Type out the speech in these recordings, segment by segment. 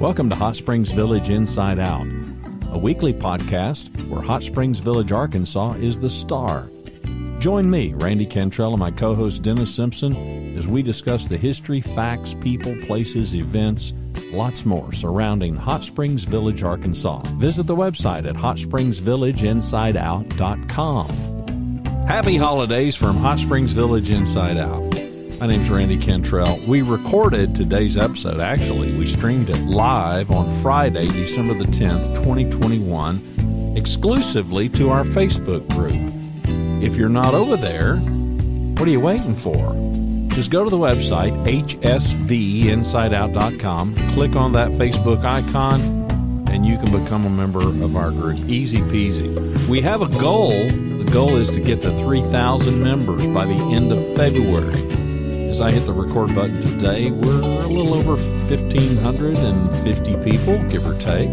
Welcome to Hot Springs Village Inside Out, a weekly podcast where Hot Springs Village, Arkansas is the star. Join me, Randy Cantrell, and my co host Dennis Simpson as we discuss the history, facts, people, places, events, lots more surrounding Hot Springs Village, Arkansas. Visit the website at hotspringsvillageinsideout.com. Happy holidays from Hot Springs Village Inside Out. My name's Randy Cantrell. We recorded today's episode, actually. We streamed it live on Friday, December the 10th, 2021, exclusively to our Facebook group. If you're not over there, what are you waiting for? Just go to the website, hsvinsideout.com, click on that Facebook icon, and you can become a member of our group. Easy peasy. We have a goal. The goal is to get to 3,000 members by the end of February. As I hit the record button today, we're a little over 1,550 people, give or take.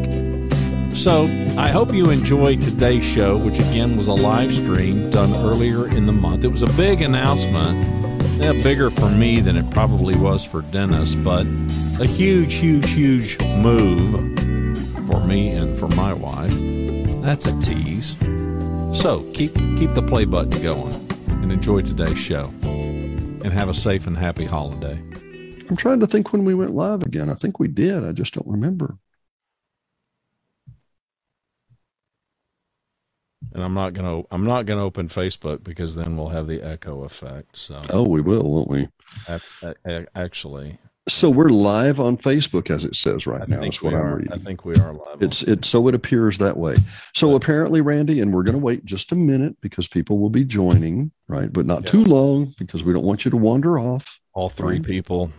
So I hope you enjoyed today's show, which again was a live stream done earlier in the month. It was a big announcement, yeah, bigger for me than it probably was for Dennis, but a huge, huge, huge move for me and for my wife. That's a tease. So keep keep the play button going and enjoy today's show and have a safe and happy holiday. I'm trying to think when we went live again. I think we did. I just don't remember. And I'm not gonna I'm not gonna open Facebook because then we'll have the echo effect. So oh, we will, won't we? Actually, so we're live on Facebook as it says right I now. That's what are. I'm reading. I think we are live. It's it so it appears that way. So but, apparently, Randy, and we're going to wait just a minute because people will be joining, right? But not yeah. too long because we don't want you to wander off. All three right? people.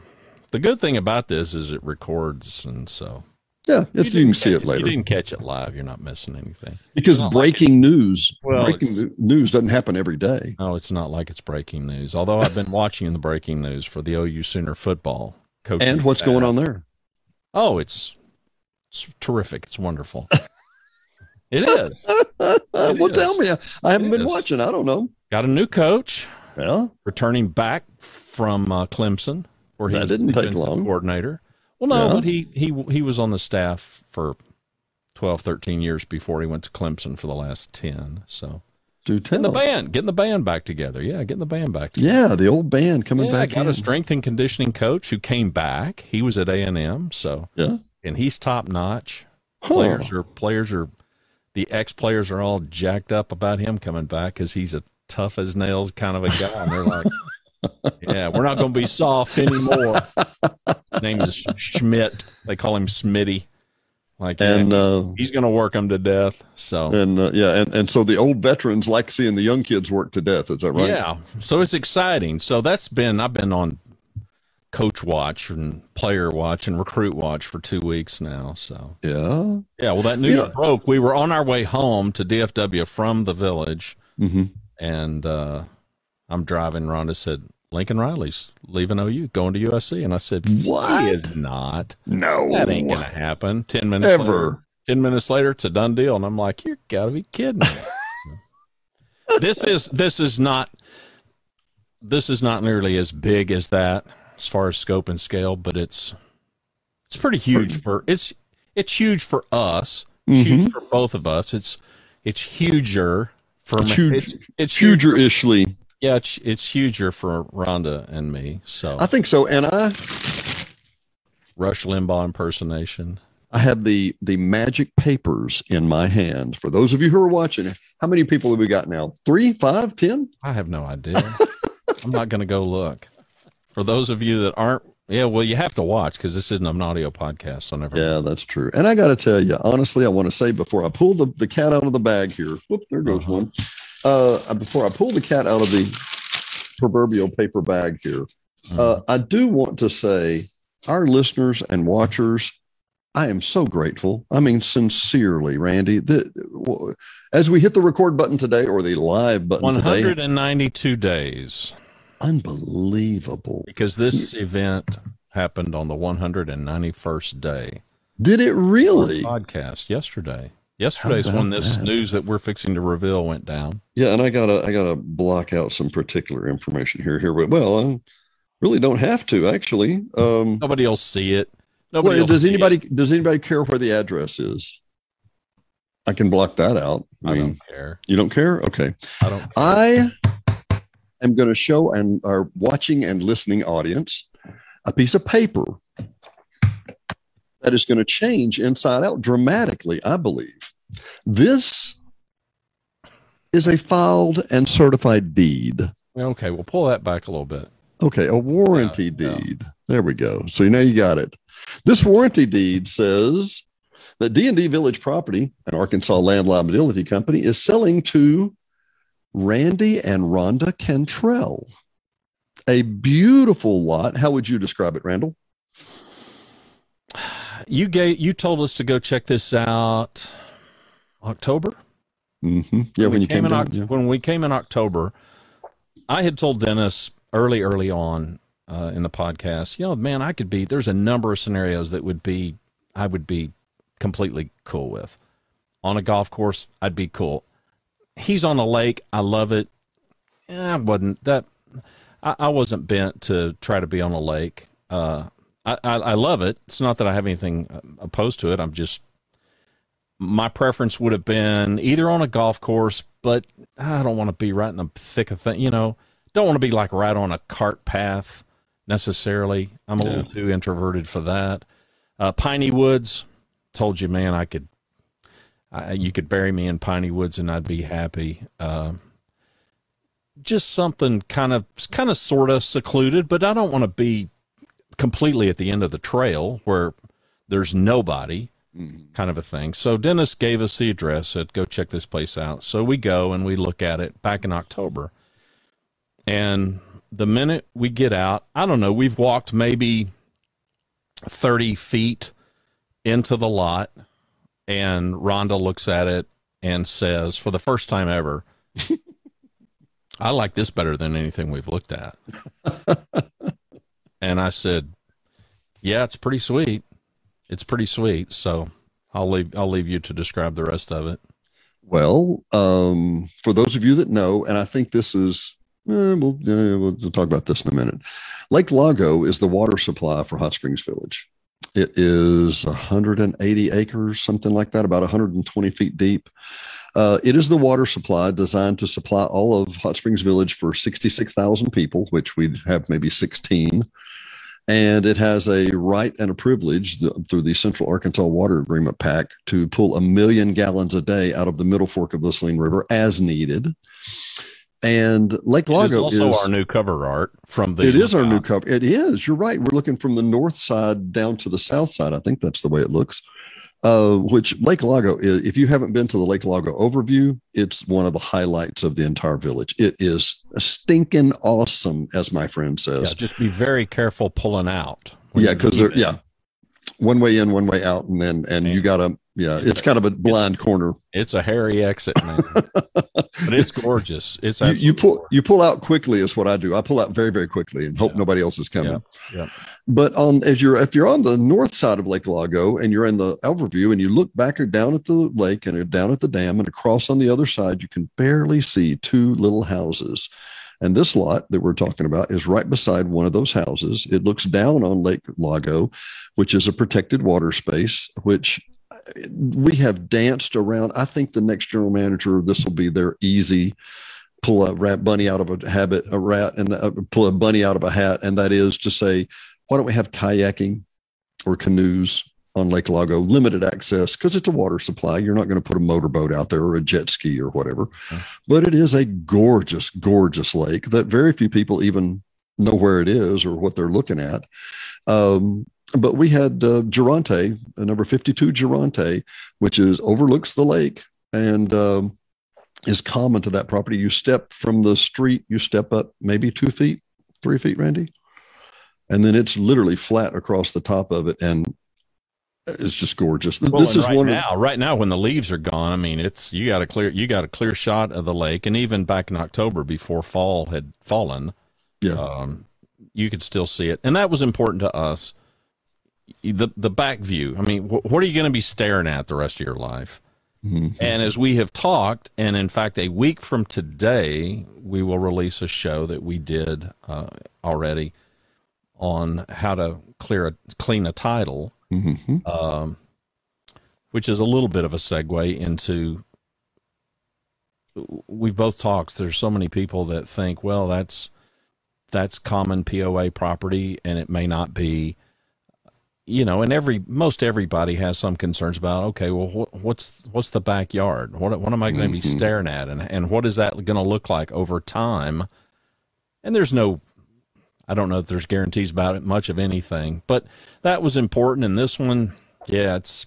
The good thing about this is it records, and so yeah, you, you can see it later. You didn't catch it live. You're not missing anything. Because breaking like news, well, breaking news doesn't happen every day. No, it's not like it's breaking news. Although I've been watching the breaking news for the OU Sooner football coach. And what's going on there? Oh, it's it's terrific. It's wonderful. it is. It well, is. tell me. I haven't it been is. watching. I don't know. Got a new coach. Yeah, returning back from uh, Clemson, where he didn't take long. Coordinator. Well, no, yeah. but he he he was on the staff for 12, 13 years before he went to Clemson for the last 10. So do tell. Getting the band, getting the band back together. Yeah, getting the band back together. Yeah, the old band coming yeah, back. Got in. a strength and conditioning coach who came back. He was at A and M, so yeah, and he's top notch. Huh. Players are players are the ex players are all jacked up about him coming back because he's a tough as nails kind of a guy. And they're like, yeah, we're not going to be soft anymore. His name is Schmidt. They call him Smitty. Like, and yeah, uh, he's going to work them to death. So, and uh, yeah, and, and so the old veterans like seeing the young kids work to death. Is that right? Yeah. So it's exciting. So that's been, I've been on coach watch and player watch and recruit watch for two weeks now. So, yeah. Yeah. Well, that news broke. We were on our way home to DFW from the village. Mm-hmm. And uh, I'm driving. Rhonda said, Lincoln Riley's leaving OU, going to USC. And I said, What? He is not. No. That ain't going to happen. 10 minutes Ever. later. 10 minutes later, it's a done deal. And I'm like, You got to be kidding me. this is this is not this is not nearly as big as that as far as scope and scale, but it's it's pretty huge for it's it's huge for us. mm-hmm. huge for both of us. It's it's huger for it's me. Huge, it's, it's huger ishly yeah, it's it's huger for Rhonda and me. So I think so. And I Rush Limbaugh impersonation. I have the the magic papers in my hand. For those of you who are watching, how many people have we got now? Three, five, ten? I have no idea. I'm not going to go look. For those of you that aren't, yeah, well, you have to watch because this isn't an audio podcast. So never. Yeah, that's true. And I got to tell you, honestly, I want to say before I pull the, the cat out of the bag here. Whoop, there goes uh-huh. one uh, before I pull the cat out of the proverbial paper bag here, uh, mm-hmm. I do want to say, our listeners and watchers, I am so grateful. I mean, sincerely, Randy. The, as we hit the record button today or the live button 192 today, days. Unbelievable. Because this event happened on the 191st day. Did it really? podcast yesterday. Yesterday's when this that? news that we're fixing to reveal went down. Yeah, and I gotta I gotta block out some particular information here. Here, but well, I really don't have to actually. Um, Nobody will see it. Nobody Well, does anybody it. does anybody care where the address is? I can block that out. I, I mean, don't care. you don't care? Okay. I don't. I am going to show and our watching and listening audience a piece of paper that is going to change inside out dramatically, I believe. This is a filed and certified deed. Okay, we'll pull that back a little bit. Okay, a warranty Yeah, yeah. deed. There we go. So now you got it. This warranty deed says that D&D Village Property, an Arkansas land liability company, is selling to Randy and Rhonda Cantrell. A beautiful lot. How would you describe it, Randall? You gave. You told us to go check this out. October. hmm Yeah, when, we you came, in down. Yeah. when we came in October, I had told Dennis early, early on uh, in the podcast, you know, man, I could be. There's a number of scenarios that would be, I would be completely cool with. On a golf course, I'd be cool. He's on a lake. I love it. Eh, I wasn't that. I, I wasn't bent to try to be on a lake. Uh, I, I, I love it. It's not that I have anything uh, opposed to it. I'm just my preference would have been either on a golf course, but I don't want to be right in the thick of things. You know, don't want to be like right on a cart path necessarily. I'm a Yeah. little too introverted for that. Uh, Piney Woods, told you, man, I could, I, you could bury me in Piney Woods and I'd be happy. Um just something kind of, kind of, sort of secluded, but I don't want to be completely at the end of the trail where there's nobody Mhm. kind of a thing. So Dennis gave us the address, said, go check this place out. So we go and we look at it back in October. And the minute we get out, I don't know, we've walked maybe 30 feet into the lot. And Rhonda looks at it and says, for the first time ever, I like this better than anything we've looked at. and I said, yeah, it's pretty sweet it's pretty sweet. So I'll leave I'll leave you to describe the rest of it. Well, um, for those of you that know, and I think this is, eh, we'll, eh, we'll talk about this in a minute. Lake Lago is the water supply for Hot Springs Village. It is 180 acres, something like that, about 120 feet deep. Uh, it is the water supply designed to supply all of Hot Springs Village for 66,000 people, which we'd have maybe 16. And it has a right and a privilege through the Central Arkansas Water Agreement Pack to pull a million gallons a day out of the middle fork of the Saline River as needed. And Lake It is Lago also is our new cover art from the it is our new cover. It is. You're right. We're looking from the north side down to the south side. I think that's the way it looks. Uh, which Lake Lago is, if you haven't been to the Lake Lago overview, it's one of the highlights of the entire village. It is stinking awesome, as my friend Yeah, says. just be very careful pulling out. Yeah, because yeah, one way in, one way out, and then and you gotta yeah, it's kind of a blind corner. It's a hairy exit, man. but it's gorgeous. It's You, you pull gorgeous. you pull out quickly is what I do. I pull out very very quickly and hope Yeah. nobody else is coming. Yeah, yeah. But on as you're if you're on the north side of Lake Lago and you're in the overview and you look back or down at the lake and down at the dam and across on the other side, you can barely see two little houses. And this lot that we're talking about is right beside one of those houses. It looks down on Lake Lago, which is a protected water space, which we have danced around. I think the next general manager, this will be their easy pull a rat bunny out of a habit, a rat, and uh, pull a bunny out of a hat. And that is to say, why don't we have kayaking or canoes on Lake Lago, limited access because it's a water supply. You're not going to put a motorboat out there or a jet ski or whatever. But it is a gorgeous, gorgeous lake that very few people even know where it is or what they're looking at. Um, but we had uh, Geronte, uh, number 52 Geronte, which is overlooks the lake and um, is common to that property. You step from the street, you step up maybe two feet, three feet, Randy, and then it's literally flat across the top of it, and it's just gorgeous. Well, this is right one. Of, now. Right now, when the leaves are gone, I mean, it's you got a clear you got a clear shot of the lake, and even back in October before fall had fallen, Yeah. um, you could still see it, and that was important to us. The the back view. I mean, wh- what are you going to be staring at the rest of your life? Mhm. And as we have talked, and in fact, a week from today, we will release a show that we did uh, already on how to clear a clean a title. Mm-hmm. um, which is a little bit of a segue into. We've both talked. There's so many people that think, well, that's that's common POA property, and it may not be. You know, and every most everybody has some concerns about. Okay, well, what, what's what's the backyard? What what am I going to be Mhm. staring at, and and what is that going to look like over time? And there's no I don't know if there's guarantees about it, much of anything, but that was important. And this one, yeah, it's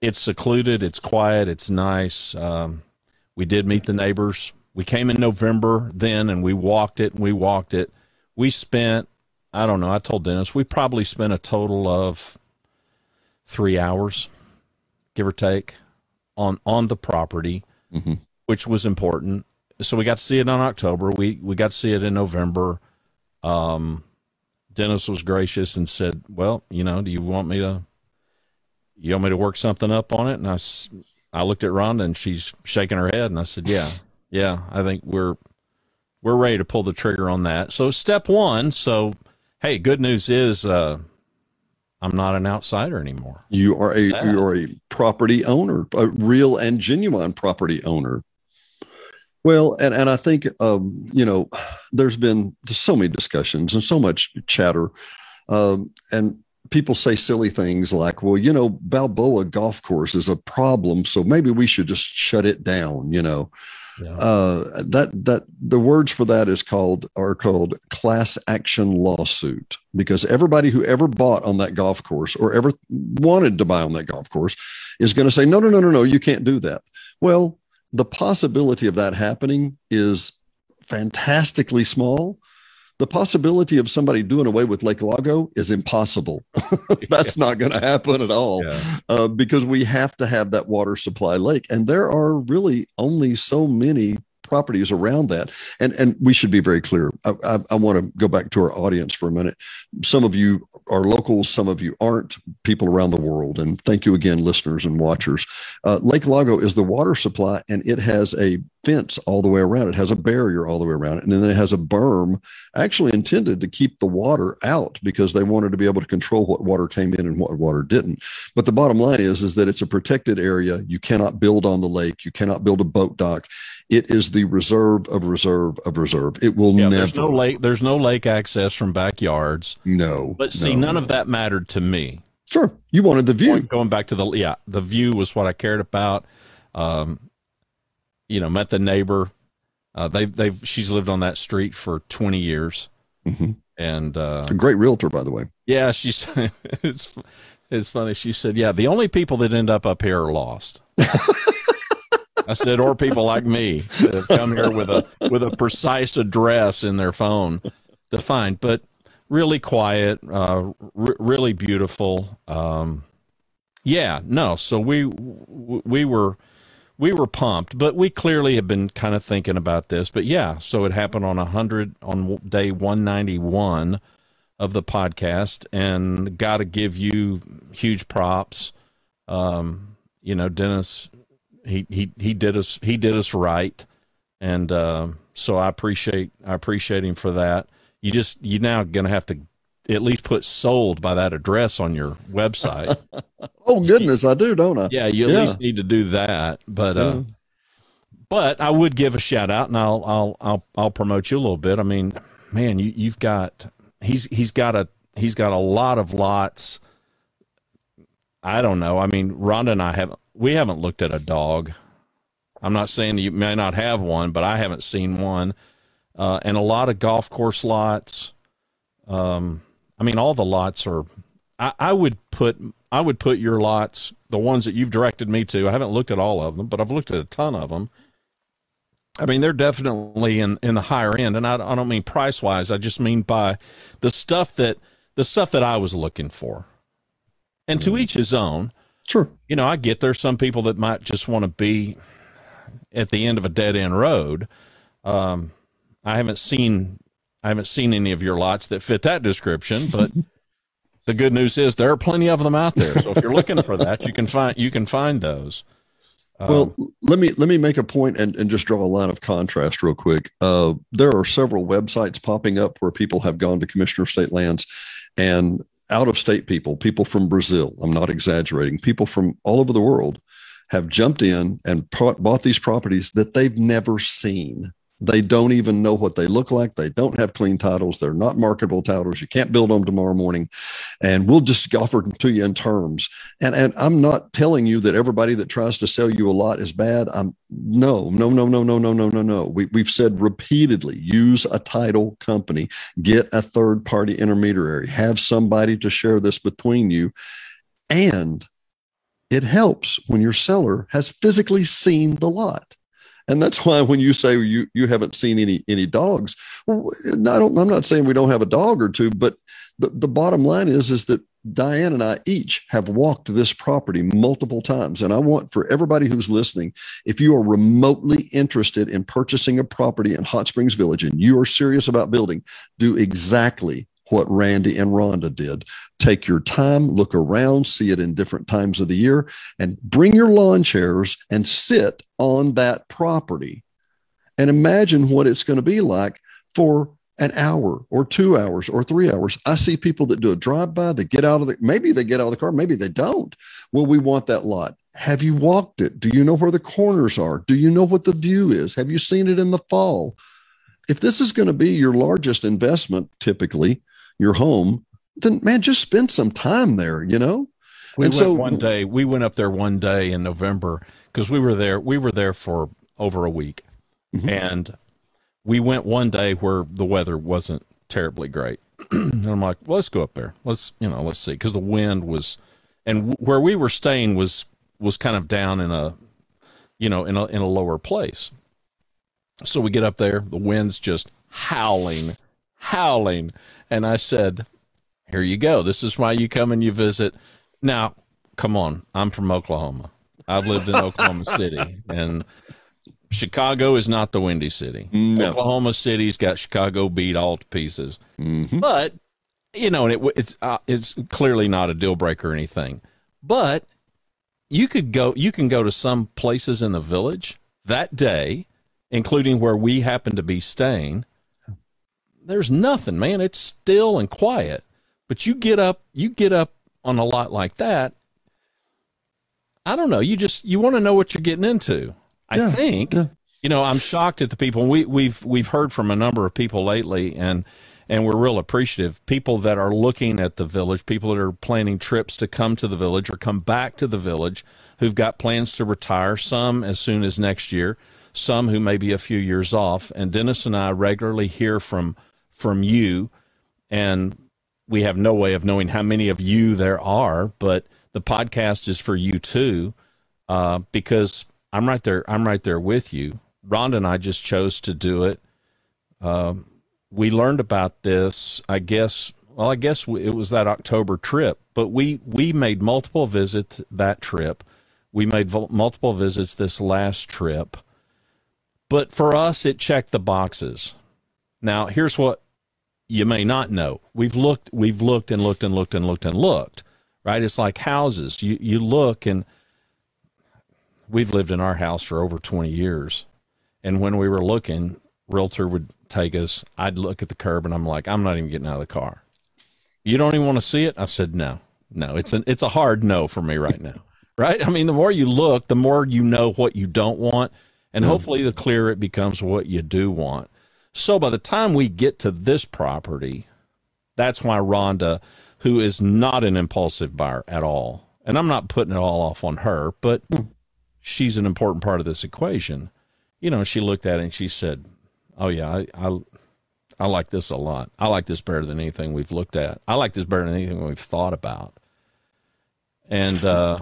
it's secluded, it's quiet, it's nice. Um, we did meet the neighbors. We came in November then, and we walked it and we walked it. We spent, I don't know, I told Dennis we probably spent a total of three hours, give or take, on on the property Mhm. which was important. So we got to see it on October. We we got to see it in November. Um, Dennis was gracious and said, "Well, you know, do you want me to? You want me to work something up on it?" And I I looked at Rhonda and she's shaking her head, and I said, "Yeah, yeah, I think we're we're ready to pull the trigger on that." So step one. So hey, good news is uh, I'm not an outsider anymore. You are a Yeah. you are a property owner, a real and genuine property owner. Well, and and I think um, you know, there's been so many discussions and so much chatter, um, and people say silly things like, "Well, you know, Balboa Golf Course is a problem, so maybe we should just shut it down." You know, Yeah. uh, that that the words for that is called are called class action lawsuit because everybody who ever bought on that golf course or ever wanted to buy on that golf course is going to say no no no no no you can't do that well the possibility of that happening is fantastically small the possibility of somebody doing away with lake lago is impossible that's not going to happen at all yeah. uh, because we have to have that water supply lake. And there are really only so many properties around that. And and we should be very clear. I, I, I want to go back to our audience for a minute. Some of you are locals, some of you aren't. People around the world, and thank you again, listeners and watchers. Uh, lake Lago is the water supply, and it has a fence all the way around. It has a barrier all the way around it, and then it has a berm actually intended to keep the water out because they wanted to be able to control what water came in and what water didn't. But the bottom line is, is that it's a protected area. You cannot build on the lake. You cannot build a boat dock. It is the reserve of reserve of reserve. It will Yeah, never. there's no lake. There's no lake access from backyards. No. But see, no. none of that mattered to me. Sure. You wanted the view. Going- back to the yeah, the view was what I cared about. Um, you know, met the neighbor. Uh, they've they've she's lived on that street for 20 years, Mhm. and uh, A great realtor, by the way. yeah, she's it's it's funny. She said, yeah, the only people that end up up here are lost. I said, or people like me that have come here with a with a precise address in their phone to find, but really quiet, uh, really beautiful. Um, yeah, no. So we we were we were pumped, but we clearly have been kind of thinking about this. But yeah, so it happened on a hundred on day one ninety one of the podcast, and got to give you huge props. Um, you know, Dennis, he he he did us he did us right, and uh, so I appreciate I appreciate him for that. You just you now gonna have to at least put sold by that address on your website. Oh goodness, I do, don't I? Yeah, you at Yeah. least need to do that. But uh, but I would give a shout out, and I'll I'll I'll I'll promote you a little bit. I mean, man, you you've got he's he's got a he's got a lot of lots. I don't know. I mean, Rhonda and I haven't we haven't looked at a dog. I'm not saying you may not have one, but I haven't seen one. Uh, and a lot of golf course lots. Um, I mean, all the lots are. I, I would put I would put your lots, the ones that you've directed me to. I haven't looked at all of them, but I've looked at a ton of them. I mean, they're definitely in in the higher end, and I, I don't mean price wise. I just mean by the stuff that the stuff that I was looking for. And to each his own. Sure. You know, I get there's some people that might just want to be at the end of a dead end road. Um, I haven't seen I haven't seen any of your lots that fit that description, but the good news is there are plenty of them out there. So if you're looking for that, you can find you can find those. Um, Well, let me let me make a point and, and just draw a line of contrast real quick. Uh, there are several websites popping up where people have gone to Commissioner of State Lands and out of state people, people from Brazil, I'm not exaggerating, people from all over the world have jumped in and bought these properties that they've never seen. They don't even know what they look like. They don't have clean titles. They're not marketable titles. You can't build them tomorrow morning. And we'll just offer them to you in terms. And, and I'm not telling you that everybody that tries to sell you a lot is bad. I'm no, no, no, no, no, no, no, no, no. We, we've said repeatedly use a title company, get a third party intermediary, have somebody to share this between you. And it helps when your seller has physically seen the lot and that's why when you say you you haven't seen any any dogs well i don't i'm not saying we don't have a dog or two but the, the bottom line is is that diane and i each have walked this property multiple times. And i want for everybody who's listening if you are remotely interested in purchasing a property in hot springs village and you are serious about building do exactly what Randy and Rhonda did. Take your time, look around, see it in different times of the year, and bring your lawn chairs and sit on that property and imagine what it's going to be like for an hour or two hours or three hours. I see people that do a drive by, they get out of the, maybe they get out of the car, maybe they don't. Well, we want that lot. Have you walked it? Do you know where the corners are? Do you know what the view is? Have you seen it in the fall? If this is going to be your largest investment, typically, your home, then man, just spend some time there, you know? We and went so one day, we went up there one day in November because we were there, we were there for over a week. Mm-hmm. And we went one day where the weather wasn't terribly great. and I'm like, well, let's go up there. Let's, you know, let's see. Cause the wind was, and where we were staying was, was kind of down in a, you know, in a, in a lower place. So we get up there, the wind's just howling, howling. And I said, Here you go. This is why you come and you visit. Now, come on. I'm from Oklahoma. I've lived in Oklahoma City. And Chicago is not the windy city. No. Oklahoma City's got Chicago beat all to pieces. Mm-hmm. But, you know, and it, it's, uh, it's clearly not a deal breaker or anything. But you could go, you can go to some places in the village that day, including where we happen to be staying, there's nothing, man. It's still and quiet. But you get up, you get up on a lot like that. I don't know. You just you want to know what you're getting into. I yeah, think. Yeah. You know, I'm shocked at the people. We we've we've heard from a number of people lately, and and we're real appreciative. People that are looking at the village, people that are planning trips to come to the village or come back to the village, who've got plans to retire. Some as soon as next year. Some who may be a few years off. And Dennis and I regularly hear from from you, and we have no way of knowing how many of you there are, but the podcast is for you too, uh, because I'm right there. I'm right there with you. Rhonda and I just chose to do it. Um, we learned about this, I guess. Well, I guess it was that October trip, but we we made multiple visits that trip. We made multiple visits this last trip, but for us, it checked the boxes. Now, here's what you may not know. We've looked, we've looked and looked and looked and looked and looked, right? It's like houses. You, you look and we've lived in our house for over 20 years. And when we were looking, realtor would take us. I'd look at the curb and I'm like, I'm not even getting out of the car. You don't even want to see it? I said, no, no, it's an, it's a hard no for me right now. Right. I mean, the more you look, the more you know what you don't want. And mm. hopefully the clearer it becomes what you do want. So by the time we get to this property, that's why Rhonda, who is not an impulsive buyer at all, and I'm not putting it all off on her, but she's an important part of this equation. You know, she looked at it and she said, "Oh yeah, I, I, I like this a lot. I like this better than anything we've looked at. I like this better than anything we've thought about." And uh,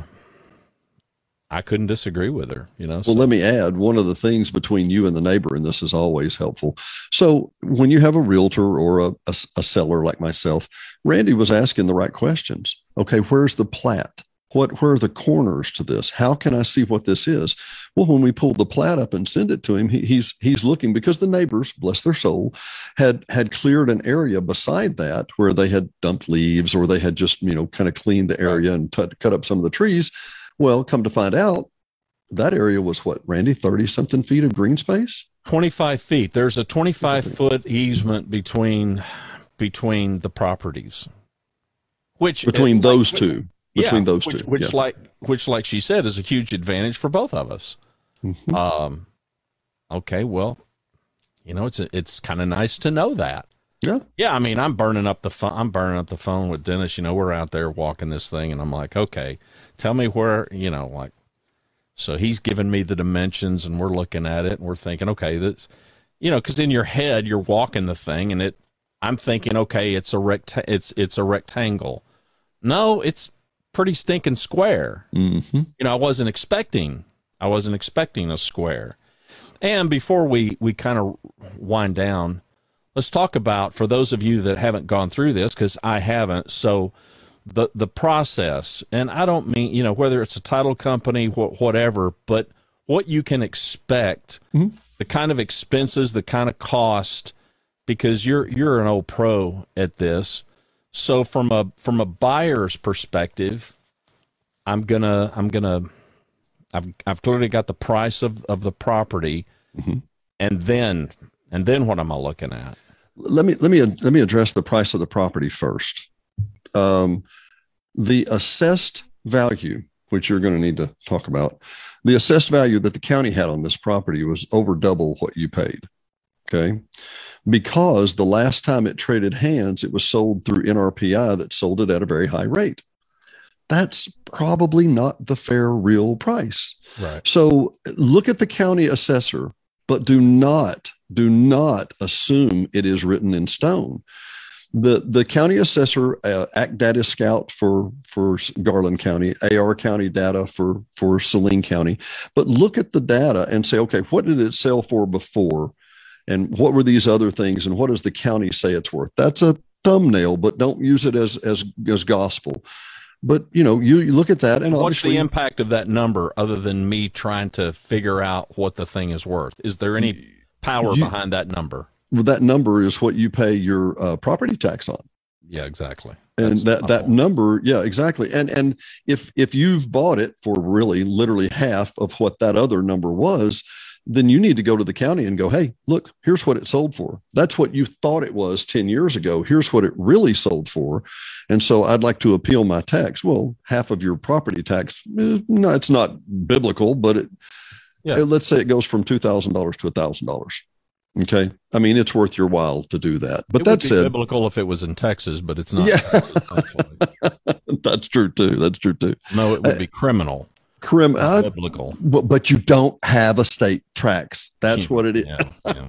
I couldn't disagree with her, you know. Well, so. let me add one of the things between you and the neighbor, and this is always helpful. So, when you have a realtor or a, a, a seller like myself, Randy was asking the right questions. Okay, where's the plat? What where are the corners to this? How can I see what this is? Well, when we pulled the plat up and send it to him, he, he's he's looking because the neighbors, bless their soul, had had cleared an area beside that where they had dumped leaves or they had just you know kind of cleaned the area and t- cut up some of the trees well, come to find out, that area was what, Randy, 30 something feet of green space? 25 feet. There's a 25 foot easement between between the properties which between those like- two. Between yeah, those which, two, which yeah. like which like she said is a huge advantage for both of us. Mhm. Um, okay, well, you know, it's it's kind of nice to know that. Yeah. Yeah, I mean, I'm burning up the phone. I'm burning up the phone with Dennis. You know, we're out there walking this thing, and I'm like, okay, tell me where. You know, like, so he's giving me the dimensions, and we're looking at it, and we're thinking, okay, this, you know, because in your head you're walking the thing, and it, I'm thinking, okay, it's a rect, it's it's a rectangle. No, it's pretty stinking square hmm you know, I wasn't expecting, I wasn't expecting a square. And before we we kind of wind down, let's talk about for those of you that haven't gone through this because I haven't. So the the process, and I don't mean you know whether it's a title company, wh- whatever, but what you can expect, Mhm. the kind of expenses, the kind of cost, because you're you're an old pro at this. So from a from a buyer's perspective, I'm gonna I'm gonna I've I've clearly got the price of, of the property Mhm. and then and then what am I looking at? Let me let me let me address the price of the property first. Um, the assessed value, which you're going to need to talk about, the assessed value that the county had on this property was over double what you paid. Okay, because the last time it traded hands, it was sold through NRPI that sold it at a very high rate. That's probably not the fair real price. Right. So look at the county assessor, but do not, do not assume it is written in stone. The the county assessor, uh, Act Data Scout for for Garland County, AR County data for for Saline County, but look at the data and say, okay, what did it sell for before, and what were these other things, and what does the county say it's worth? That's a thumbnail, but don't use it as as as gospel. But you know, you, you look at that, and What's the impact of that number other than me trying to figure out what the thing is worth? Is there any power You- behind that number? well, that number is what you pay your uh, property tax on Yeah, exactly. and That's that my that point. number yeah exactly and and if if you've bought it for really literally half of what that other number was then you need to go to the county and go hey look here's what it sold for that's what you thought it was 10 years ago here's what it really sold for and so i'd like to appeal my tax well half of your property tax eh, no it's not biblical but it Yeah. let's say it goes from $2000 to $1000 okay i mean it's worth your while to do that but that's it that would be said biblical if it was in Texas, but it's not. Yeah. That's true too that's true too no, it would be criminal. Crim, uh, biblical. but, but you don't have a state tracks. That's what it is. Yeah, yeah.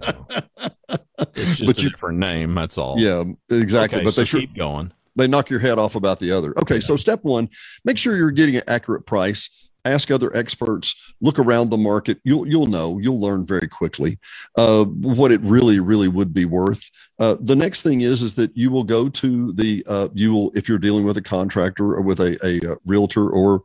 It's just But a you- different name. That's all. Yeah, exactly. Okay, but they so sure keep going. they knock your head off about the other. Okay, so step one, make sure you're getting an accurate price. Ask other experts. Look around the market. You'll you'll know. You'll learn very quickly uh, what it really really would be worth. Uh, the next thing is is that you will go to the uh, you will if you're dealing with a contractor or with a, a, uh realtor or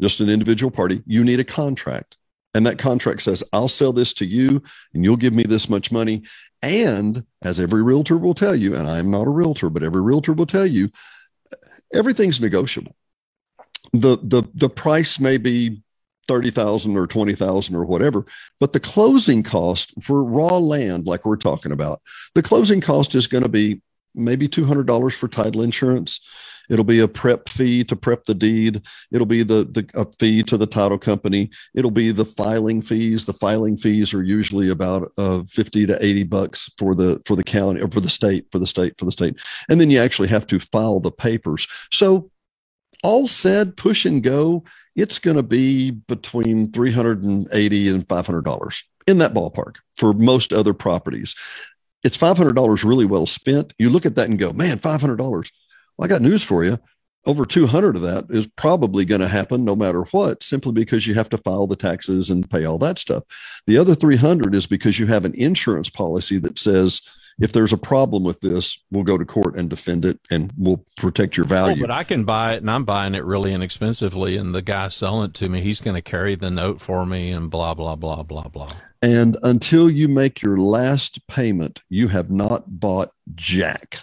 just an individual party, you need a contract. And that contract says, I'll sell this to you and you'll give me this much money. And as every realtor will tell you, and I'm not a realtor, but every realtor will tell you, everything's negotiable. The the the price may be 30,000 or 20,000 or whatever, but the closing cost for raw land like we're talking about, the closing cost is going to be maybe $200 for title insurance. It'll be a prep fee to prep the deed. It'll be the, the a fee to the title company. It'll be the filing fees. The filing fees are usually about uh, 50 to 80 bucks for the for the county or for the state, for the state, for the state. And then you actually have to file the papers. So all said, push and go, it's going to be between 380 and 500 dollars in that ballpark for most other properties. It's 500 dollars really well spent. You look at that and go, man, 500 dollars. Well, I got news for you. Over 200 of that is probably going to happen no matter what, simply because you have to file the taxes and pay all that stuff. The other 300 is because you have an insurance policy that says if there's a problem with this, we'll go to court and defend it and we'll protect your Oh, value. but I can buy it, and I'm buying it really inexpensively, and the guy selling it to me, he's going to carry the note for me, and blah blah blah blah blah. And until you make your last payment, you have not bought Jack,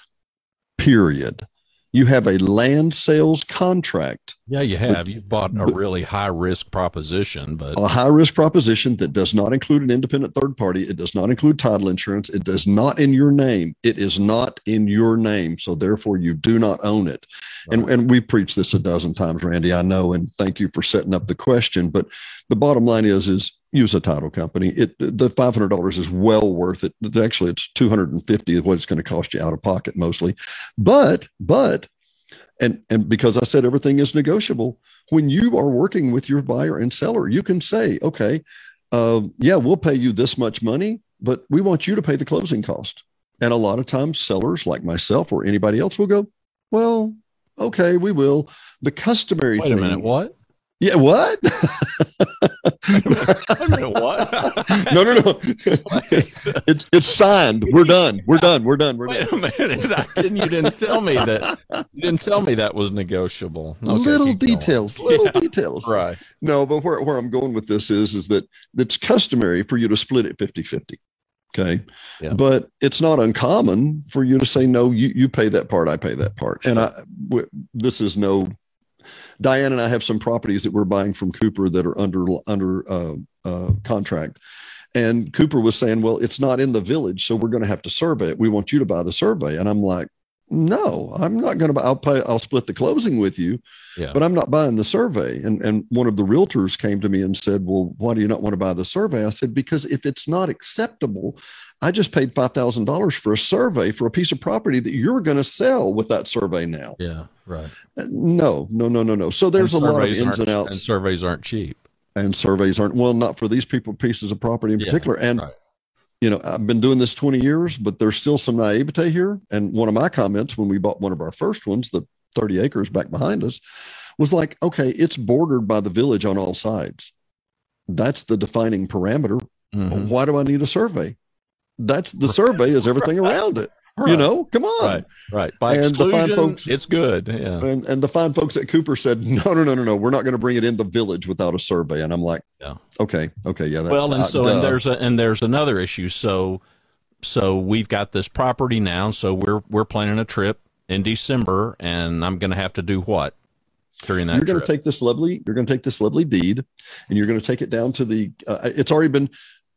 period. You have a land sales contract. Yeah, you have. You've bought a really high risk proposition, but a high risk proposition that does not include an independent third party. It does not include title insurance. It does not in your name. It is not in your name. So therefore, you do not own it. Right. And and we preach this a dozen times, Randy. I know, and thank you for setting up the question. But the bottom line is is use a title company. It the five hundred dollars is well worth it. It's actually, it's two hundred and fifty is what it's going to cost you out of pocket mostly. But but and and because I said everything is negotiable, when you are working with your buyer and seller, you can say, okay, uh, yeah, we'll pay you this much money, but we want you to pay the closing cost. And a lot of times, sellers like myself or anybody else will go, well, okay, we will. The customary Wait thing, a minute, what? Yeah, what? what? no, no, no. it's it's signed. We're done. We're done. We're done. We're Wait done. a minute. I didn't, you didn't tell me that. You didn't tell me that was negotiable. Okay, little keep going. details. Little Yeah. details. Right. No, but where, where I'm going with this is is that it's customary for you to split it 50-50. Okay. Yeah. But it's not uncommon for you to say, no, you, you pay that part, I pay that part. And I w- this is no Diane and I have some properties that we're buying from Cooper that are under under uh, uh, contract. And Cooper was saying, well, it's not in the village, so we're going to have to survey it. We want you to buy the survey. And I'm like, no, I'm not going to buy. I'll pay. I'll split the closing with you, Yeah. but I'm not buying the survey. And and one of the realtors came to me and said, well, why do you not want to buy the survey? I said, because if it's not acceptable, I just paid five thousand dollars for a survey for a piece of property that you're going to sell with that survey now. Yeah. Right. No, no, no, no, no. So there's And a lot of ins and And outs, surveys aren't cheap. and surveys aren't well, not for these people pieces of property in Yeah, particular. And right. You know, I've been doing this 20 years, but there's still some naivete here. And one of my comments when we bought one of our first ones, the 30 acres back behind us, was like, okay, it's bordered by the village on all sides. That's the defining parameter. Mhm. Why do I need a survey? That's the survey is everything around it. You know, come on. Right. Right. By And the fine folks- it's good. Yeah. And and the fine folks at Cooper said, no, no, no, no, no, we're not going to bring it in the village without a survey. And I'm like, Yeah. okay, okay, yeah. That, well and uh, so duh. and there's a and there's another issue so so we've got this property now so we're we're planning a trip in december and i'm gonna have to do what during that you're going to take this lovely you're going to take this lovely deed and you're going to take it down to the uh, it's already been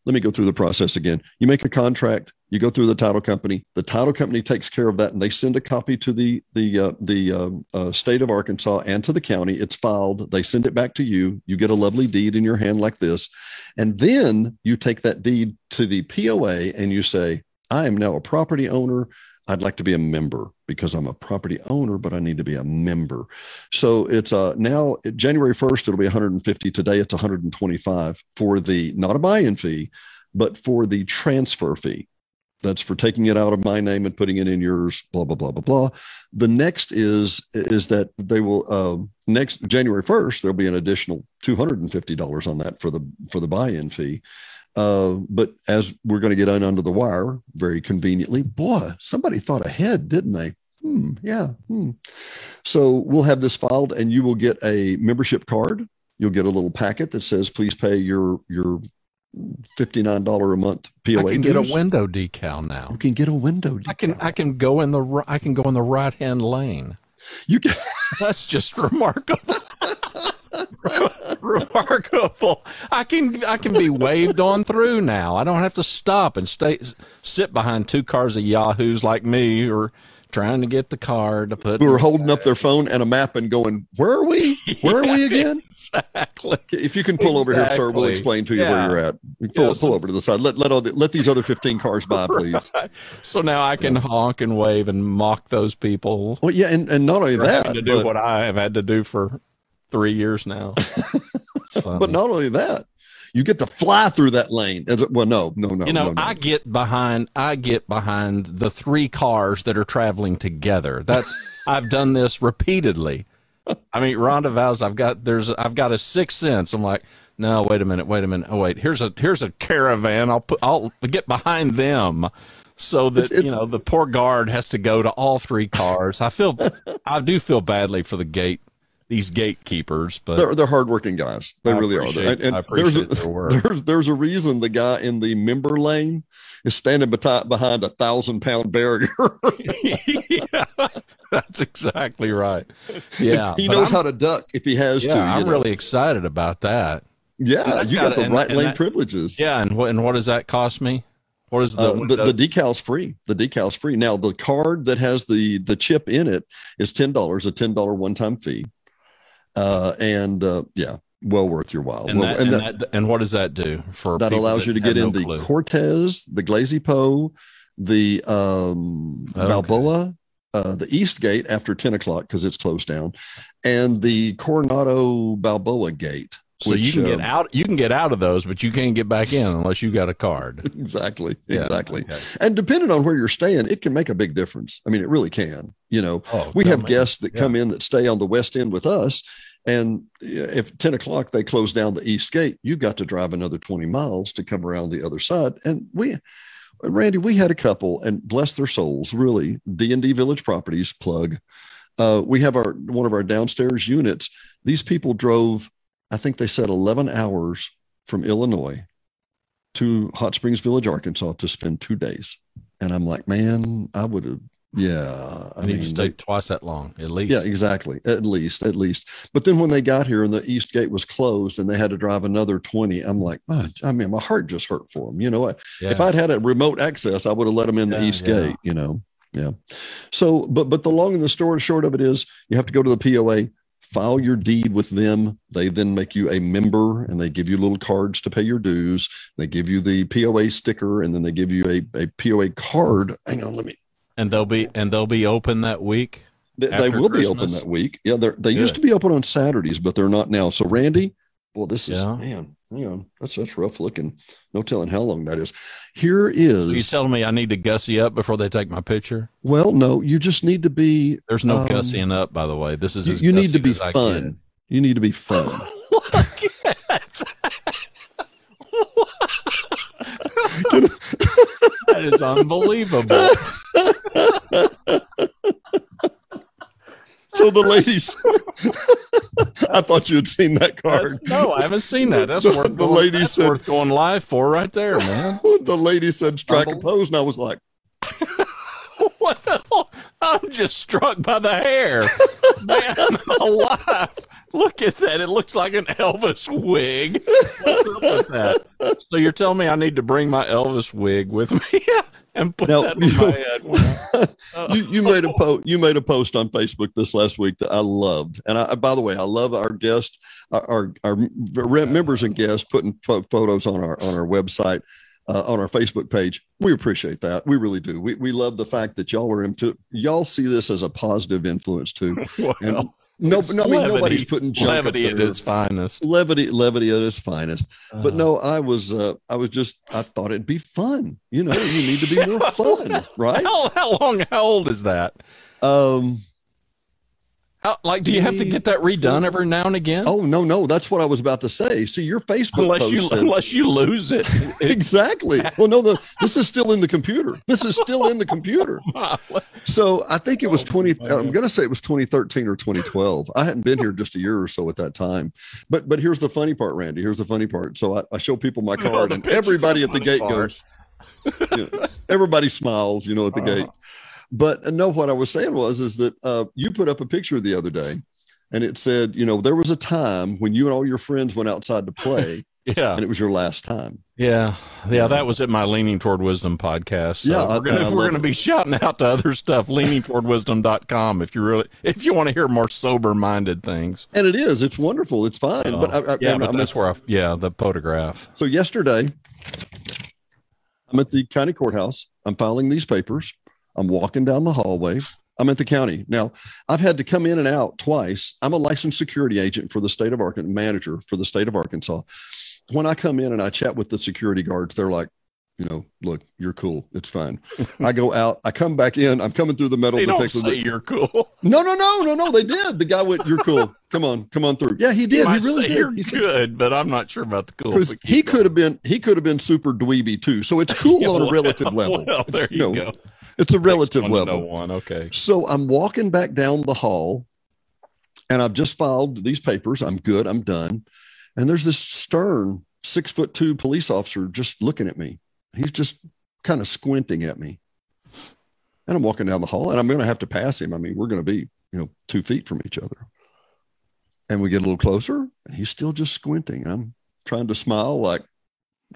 let me go through the process again. You make a contract you go through the title company. The title company takes care of that and they send a copy to the the uh, the uh, uh, state of arkansas and to the county. It's filed. They send it back to you. You get a lovely deed in your hand like this. And then you take that deed to the poa and you say i am now a property owner I'd like to be a member because I'm a property owner, but I need to be a member. So it's uh now January 1st, it'll be 150. Today it's 125 for the not a buy-in fee, but for the transfer fee. That's for taking it out of my name and putting it in yours, blah, blah, blah, blah, blah. The next is is that they will uh, next January 1st, there'll be an additional $250 on that for the for the buy-in fee. Uh, but as we're going to get in under the wire very conveniently, boy, somebody thought ahead, didn't they? Hmm, yeah. Hmm. So we'll have this filed, and you will get a membership card. You'll get a little packet that says, "Please pay your your fifty nine dollar a month POA." i can get a window decal now You can get a window. i can i can go in the i can go in the right hand lane You can. that's just remarkable remarkable i can i can be waved on through now i don't have to stop and stay sit behind two cars of yahoos like me or trying to get the car to put Who are holding up their phone and a map and going, "Where are we? Where are we again?" exactly If you can pull over here, sir, we'll explain to you Yeah. where you're at. Pull, Yes. pull over to the side. Let let the, let these other fifteen cars by, please. So now I can honk and wave and mock those people Well, yeah, and, and not only that, to do but, what I have had to do for three years now. But not only that, you get to fly through that lane. As Well, no, no, no. you know, no, no. I get behind. I get behind the three cars that are traveling together. That's I've done this repeatedly. I mean, Rhonda vows I've got there's I've got a sixth sense. I'm like, no, wait a minute, wait a minute. Oh wait, here's a here's a caravan. I'll put I'll get behind them. So that It's- you know the poor guard has to go to all three cars. I feel I do feel badly for the gate these gatekeepers, but they're they're hardworking guys. They I really are. And, and I there's a, appreciate their work. there's there's a reason the guy in the member lane is standing beti- behind a thousand pound barrier. yeah, that's exactly right. Yeah, he knows I'm- how to duck if he has Yeah, to. you I'm know. really excited about that. yeah. that's You got gotta- the and- right and lane that- privileges. Yeah, and what and what does that cost me? What is the, Uh, the, the decal's free. The decal's free. Now the card that has the the chip in it is ten dollars, a ten dollar one time fee, uh, and uh, yeah, well worth your while. and, Well- that, and and, that, that, and what does that do for that allows you to get in no the clue? Cortez, the Glazypeau, the um, Okay. Balboa, uh, the East Gate after ten o'clock because it's closed down, and the Coronado Balboa Gate. So you which, can get um, out. You can get out of those, but you can't get back in unless you got a card. Exactly, Yeah, exactly. okay. And depending on where you're staying, it can make a big difference. I mean, it really can. You know, Oh, we have me. guests that Yeah. come in that stay on the west end with us and if 10 o'clock they close down the east gate you've got to drive another 20 miles to come around the other side and we randy we had a couple and bless their souls really d&d village properties plug uh, we have our one of our downstairs units these people drove i think they said 11 hours from illinois to hot springs village arkansas to spend two days and i'm like man i would have yeah I need to stay twice that long at least. yeah, exactly. At least, at least. But then when they got here and the east gate was closed and they had to drive another 20, I'm like, "Man, I mean, my heart just hurt for them. You know, if Yeah. I'd had a remote access, I would have let them in the Yeah, east yeah. gate, you know? Yeah. So, but, but the long and the short, short of it is you have to go to the POA, file your deed with them. They then make you a member and they give you little cards to pay your dues. They give you the POA sticker and then they give you a, a POA card. Hang on, let me, and they'll be and they'll be open that week. They, they will be open that week. Yeah, they're, used to be open on Saturdays, but they're not now. So, Randy, well, this is Yeah. man, you know, that's that's rough looking. No telling how long that is. Here is So you telling me I need to gussy up before they take my picture? well, no, you just need to be. There's no Um, gussying up, by the way. This is You, as you need to be fun. You need to be fun. that is unbelievable. So the ladies, I thought you had seen that card. That's- no, I haven't seen that. That's The- worth the going, lady said- worth going live for right there, man. The lady said strike a pose, and I was like, well, I'm just struck by the hair. Man, alive. Look at that. It looks like an Elvis wig. What's up with that? So you're telling me I need to bring my Elvis wig with me and put Now, that you my head? you, you made a post you made a post on Facebook this last week that I loved, and I by the way I love our guests, our our, our members and guests putting pho- photos on our on our website. Uh, on our Facebook page, we appreciate that. We really do. We, we love the fact that y'all are into y'all see this as a positive influence too. And no, no, I mean levity- nobody's putting junk levity at its finest. levity, levity at its finest. But Uh, no, I was, uh, I was just, I thought it'd be fun. You know, you need to be more fun, right? how, how long? How old is that? Um, How like? Do you have to get that redone every now and again? Oh no, no, that's what I was about to say. See, your Facebook unless post you said- unless you lose it. exactly. Well, no, the, this is still in the computer. This is still in the computer. So I think it was twenty. I'm going to say it was 2013 or 2012. I hadn't been here just a year or so at that time. But but here's the funny part, Randy. Here's the funny part. So I, I show people my card, the and everybody at the gate part. goes. you know, everybody smiles, you know, at the Uh-huh. gate. But uh, no, what I was saying was is that uh, you put up a picture the other day, and it said, you know, there was a time when you and all your friends went outside to play, Yeah, and it was your last time. yeah, yeah. That was at my Leaning Toward Wisdom podcast. So Yeah, we're gonna, I we're gonna be shouting out to other stuff. Leaningtowardwisdom.com if you really if you want to hear more sober minded things. And it is. It's wonderful. It's fine. but I, I, Oh, yeah, I'm- but I'm that's where I yeah the photograph. So yesterday, I'm at the county courthouse. I'm filing these papers. I'm walking down the hallway. I'm at the county. Now, I've had to come in and out twice. I'm a licensed security agent for the state of Arkansas, manager for the state of Arkansas. When I come in and I chat with the security guards, they're like, you know, look, you're cool. It's fine. I go out. I come back in. I'm coming through the metal They don't detector. say you're cool. No, no, no, no, no. They did. The guy went, "You're cool. Come on, come on through." Yeah, he did. He Might really did. You're He said, good, but I'm not sure about the cool. because he could have been he could have been super dweeby too. So it's cool on a relative level. Well, there you No, go. It's a relative One level. One, okay. So I'm walking back down the hall, and I've just filed these papers. I'm good. I'm done. And there's this stern six foot two police officer just looking at me. He's just kind of squinting at me. And I'm walking down the hall and I'm going to have to pass him. I mean, we're going to be, you know, two feet from each other. And we get a little closer and he's still just squinting. I'm trying to smile like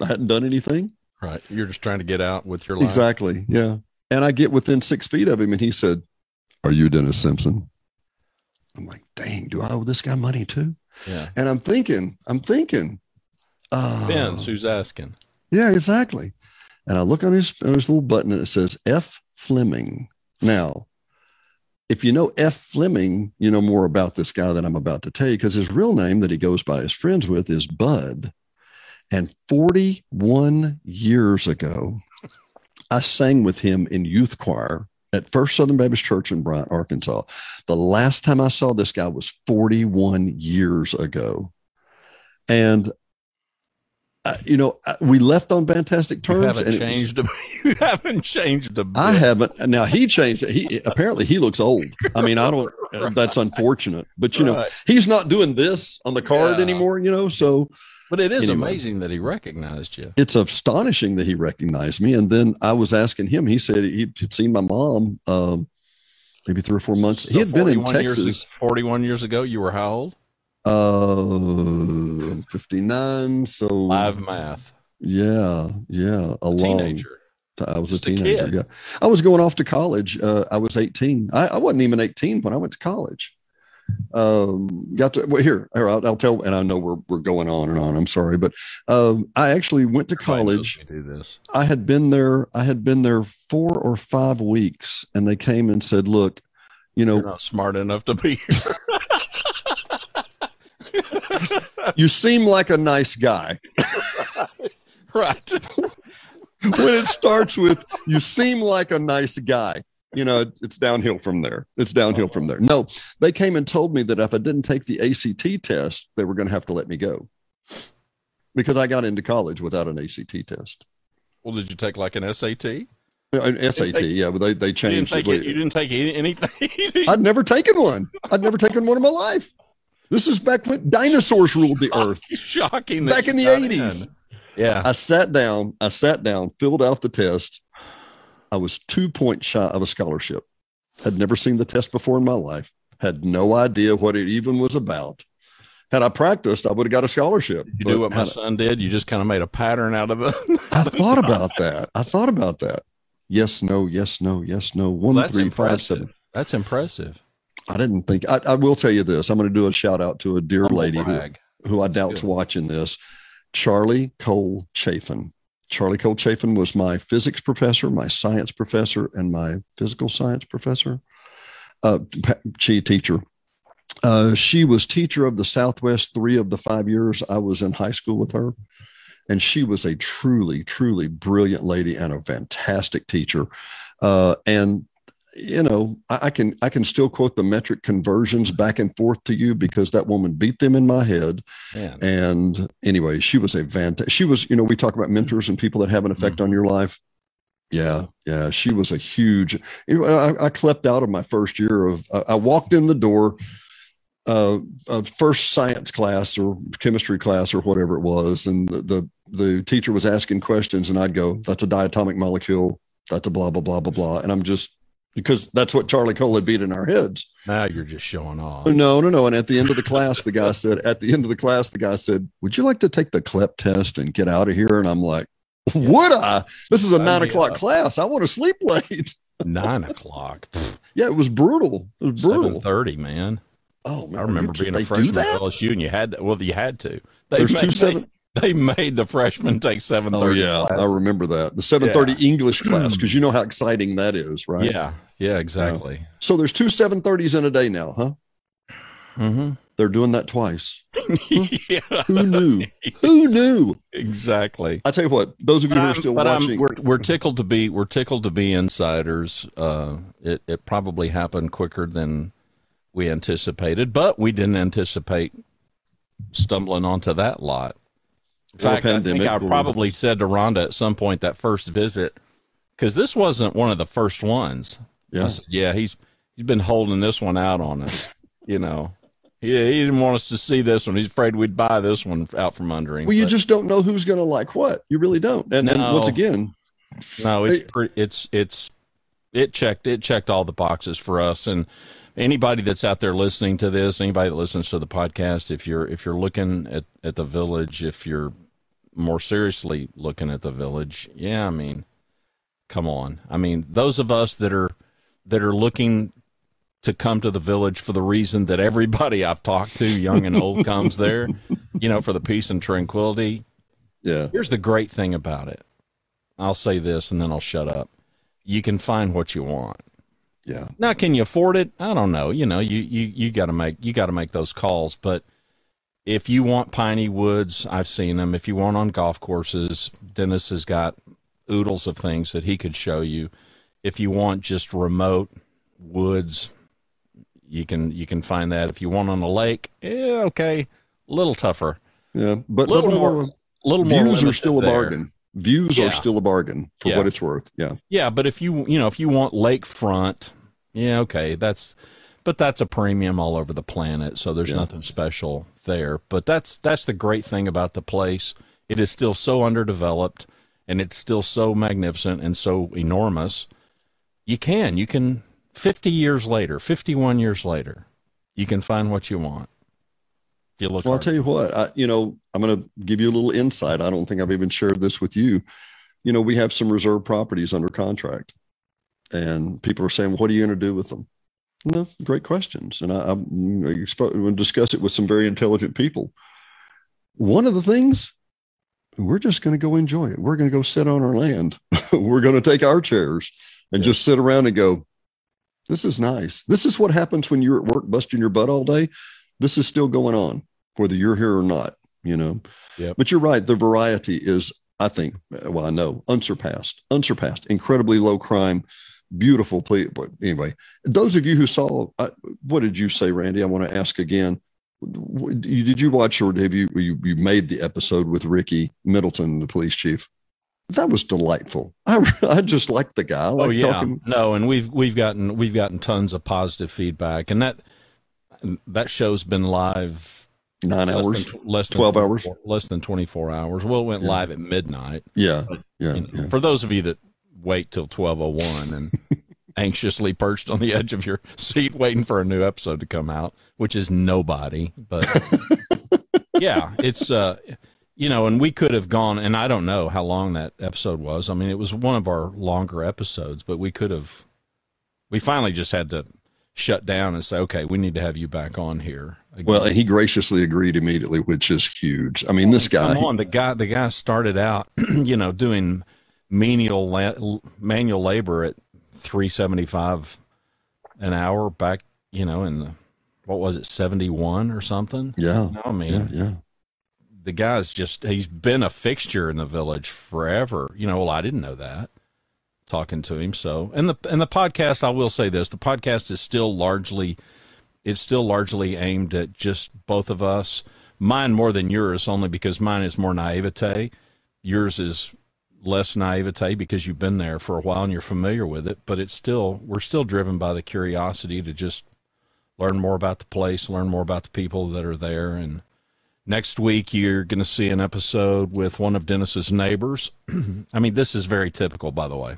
I hadn't done anything. Right. You're just trying to get out with your life. Exactly. Yeah. And I get within six feet of him and he said, Are you Dennis Simpson? I'm like, dang, do I owe this guy money too? Yeah. And I'm thinking, I'm thinking, uh, who's asking. yeah, exactly. And I look on his, on his little button and it says F Fleming. Now, if you know F Fleming, you know more about this guy than I'm about to tell you because his real name that he goes by his friends with is Bud. And 41 years ago, I sang with him in youth choir at First Southern Baptist Church in Bryant, Arkansas. The last time I saw this guy was 41 years ago. And, uh, you know, uh, we left on fantastic terms. You haven't and it was- changed. A, you haven't changed a bit. I haven't. Now he changed. He apparently he looks old. I mean, I don't. uh, That's unfortunate. But you know, he's not doing this on the card Yeah. anymore. You know, so But it is Anyway. amazing that he recognized you. it's astonishing that he recognized me. And then I was asking him. He said he had seen my mom um, maybe three or four months. he had been in 41 years Texas. 41 years ago, you were how old? Uh, fifty nine. So Live math. yeah, yeah, a long. Teenager. I was a Just a teenager. kid. yeah, I was going off to college. Uh, I was 18. I, I wasn't even 18 when I went to college. Um, got to well, here. here I'll, I'll tell. And I know we're we're going on and on. I'm sorry, but um, I actually went to college. do this. I had been there. I had been there four or five weeks, and they came and said, "Look, you know, You're not smart enough to be here. you seem like a nice guy." right. when it starts with "you seem like a nice guy," you know, it, it's downhill from there. It's downhill from there. No, they came and told me that if I didn't take the ACT test, they were going to have to let me go because I got into college without an ACT test. Well, did you take like an SAT? Uh, an SAT, take- yeah, but they they didn't changed take it. it. You didn't take any- anything. I'd never taken one. I'd never taken one in my life. This is back when dinosaurs ruled the earth. Shocking. Back in the 80s. in. Yeah. I sat down, I sat down, filled out the test. I was two points shy of a scholarship. Had never seen the test before in my life, had no idea what it even was about. Had I practiced, I would have got a scholarship. Did you do what my son did? You just kind of made a pattern out of it. I thought about that. I thought about that. Yes, no, yes, no, yes, no. One, That's three, five, impressive. seven. That's impressive. I didn't think. I, I will tell you this. I'm going to do a shout out to a dear Humble lady who, who I doubt's watching this, Charlie Cole Chafin. Charlie Cole Chafin was my physics professor, my science professor, and my physical science professor, uh, she teacher. Uh, she was teacher of the Southwest three of the five years I was in high school with her. And she was a truly, truly brilliant lady and a fantastic teacher. Uh, and you know, I, I can I can still quote the metric conversions back and forth to you because that woman beat them in my head. Man. And anyway, she was a fantastic. She was, you know, we talk about mentors and people that have an effect on your life. Yeah, yeah, she was a huge. You know, I, I clept out of my first year of. I I walked in the door, uh, uh, first science class or chemistry class or whatever it was, and the, the the teacher was asking questions, and I'd go, "That's a diatomic molecule. That's a blah blah blah blah blah," and I'm just because that's what Charlie Cole had beat in our heads. Now you're just showing off. Oh, no, no, no. And at the end of the class, the guy said, at the end of the class, the guy said, Would you like to take the CLEP test and get out of here? And I'm like, Would I? This is a nine o'clock up. class. I want to sleep late. Nine o'clock. yeah, it was brutal. It was brutal. thirty, man. Oh, man. I remember being a freshman at? LSU, and you had to, well, you had to. They There's two seven. They, they made the freshmen take 730 oh yeah. I remember that. The 730 English class, because you know how exciting that is, right? Yeah, yeah, exactly. So there's two 730s in a day now, huh? Mm-hmm. They're doing that twice. yeah, Who knew? Who knew? exactly. I tell you what, those of you But who are I'm- still watching, we're, we're tickled to be we're tickled to be insiders. Uh, it it probably happened quicker than we anticipated, but we didn't anticipate stumbling onto that lot. In fact, I think I probably said to Rhonda at some point that first visit because this wasn't one of the first ones. Yeah. said, yeah, he's he's been holding this one out on us, you know. He, he didn't want us to see this one. He's afraid we'd buy this one out from under him. Well, you but- just don't know who's going to like what. You really don't. And, and once again, No, it's Hey- pre- it's it's it checked it checked all the boxes for us and anybody that's out there listening to this, anybody that listens to the podcast, if you're if you're looking at at the village, if you're more seriously looking at the village, yeah, I mean, come on. I mean, those of us that are that are looking to come to the village for the reason that everybody I've talked to, young and old, comes there, you know, for the peace and tranquility. yeah, Here's the great thing about it. I'll say this and then I'll shut up. You can find what you want. yeah, Now, can you afford it? I don't know. You know, you you you got to make you got to make those calls. But if you want piney woods, I've seen them. If you want on golf courses, Dennis has got oodles of things that he could show you. If you want just remote woods, you can you can find that. If you want on a lake, yeah, okay, a little tougher, yeah. But, little but- but- more, a little more. views are still a there. bargain. Views Yeah. are still a bargain for Yeah. what it's worth. Yeah, Yeah, but if you you know if you want lakefront, yeah, okay, that's but that's a premium all over the planet, so there's Yeah. nothing special there. But that's that's the great thing about the place. It is still so underdeveloped and it's still so magnificent and so enormous. You can you can 50 years later, 51 years later, you can find what you want. You look Well, I'll tell you what, I, you know, I'm going to give you a little insight. I don't think I've even shared this with you. You know, we have some reserve properties under contract, and people are saying, "What are you going to do with them?" No, great questions, and I, I'm going discuss it with some very intelligent people. One of the things we're just going to go enjoy it. We're going to go sit on our land. we're going to take our chairs and Yeah. just sit around and go, "This is nice. This is what happens when you're at work busting your butt all day." this is still going on, whether you're here or not, you know. Yep. But you're right. The variety is, I think, well, I know, unsurpassed, unsurpassed, incredibly low crime, beautiful. Ple- but anyway, those of you who saw, uh, what did you say, Randy? I want to ask again. Did you watch or have you, you you made the episode with Ricky Middleton, the police chief? That was delightful. I I just liked the guy. I Oh like yeah, talking. no, and we've we've gotten we've gotten tons of positive feedback, and that that show's been live Nine less hours. than, less than 12 hours? 24 less than twenty four hours. Well, it went Yeah. live at midnight. Yeah, But, yeah, You know, yeah. For those of you that wait till twelve oh one and anxiously perched on the edge of your seat waiting for a new episode to come out, which is nobody, but yeah, it's uh you know, and we could have gone and I don't know how long that episode was. I mean, it was one of our longer episodes, but we could have we finally just had to shut down and say, "Okay, we need to have you back on here." again." Well, and he graciously agreed immediately, which is huge. I mean, this guy, Come on, the guy the guy started out, you know, doing menial la- manual labor at 375 an hour back, you know, in the, what was it, 71 or something? yeah, No, I mean, yeah, yeah. the guy's just he's been a fixture in the village forever. You know, well, I didn't know that talking to him. So, and the and the podcast, I will say this: the podcast is still largely it's still largely aimed at just both of us. Mine more than yours, only because mine is more naivete. Yours is less naivete because you've been there for a while and you're familiar with it. But it's still we're still driven by the curiosity to just learn more about the place, learn more about the people that are there, and Next week, you're going to see an episode with one of Dennis's neighbors. I mean, this is very typical, by the way.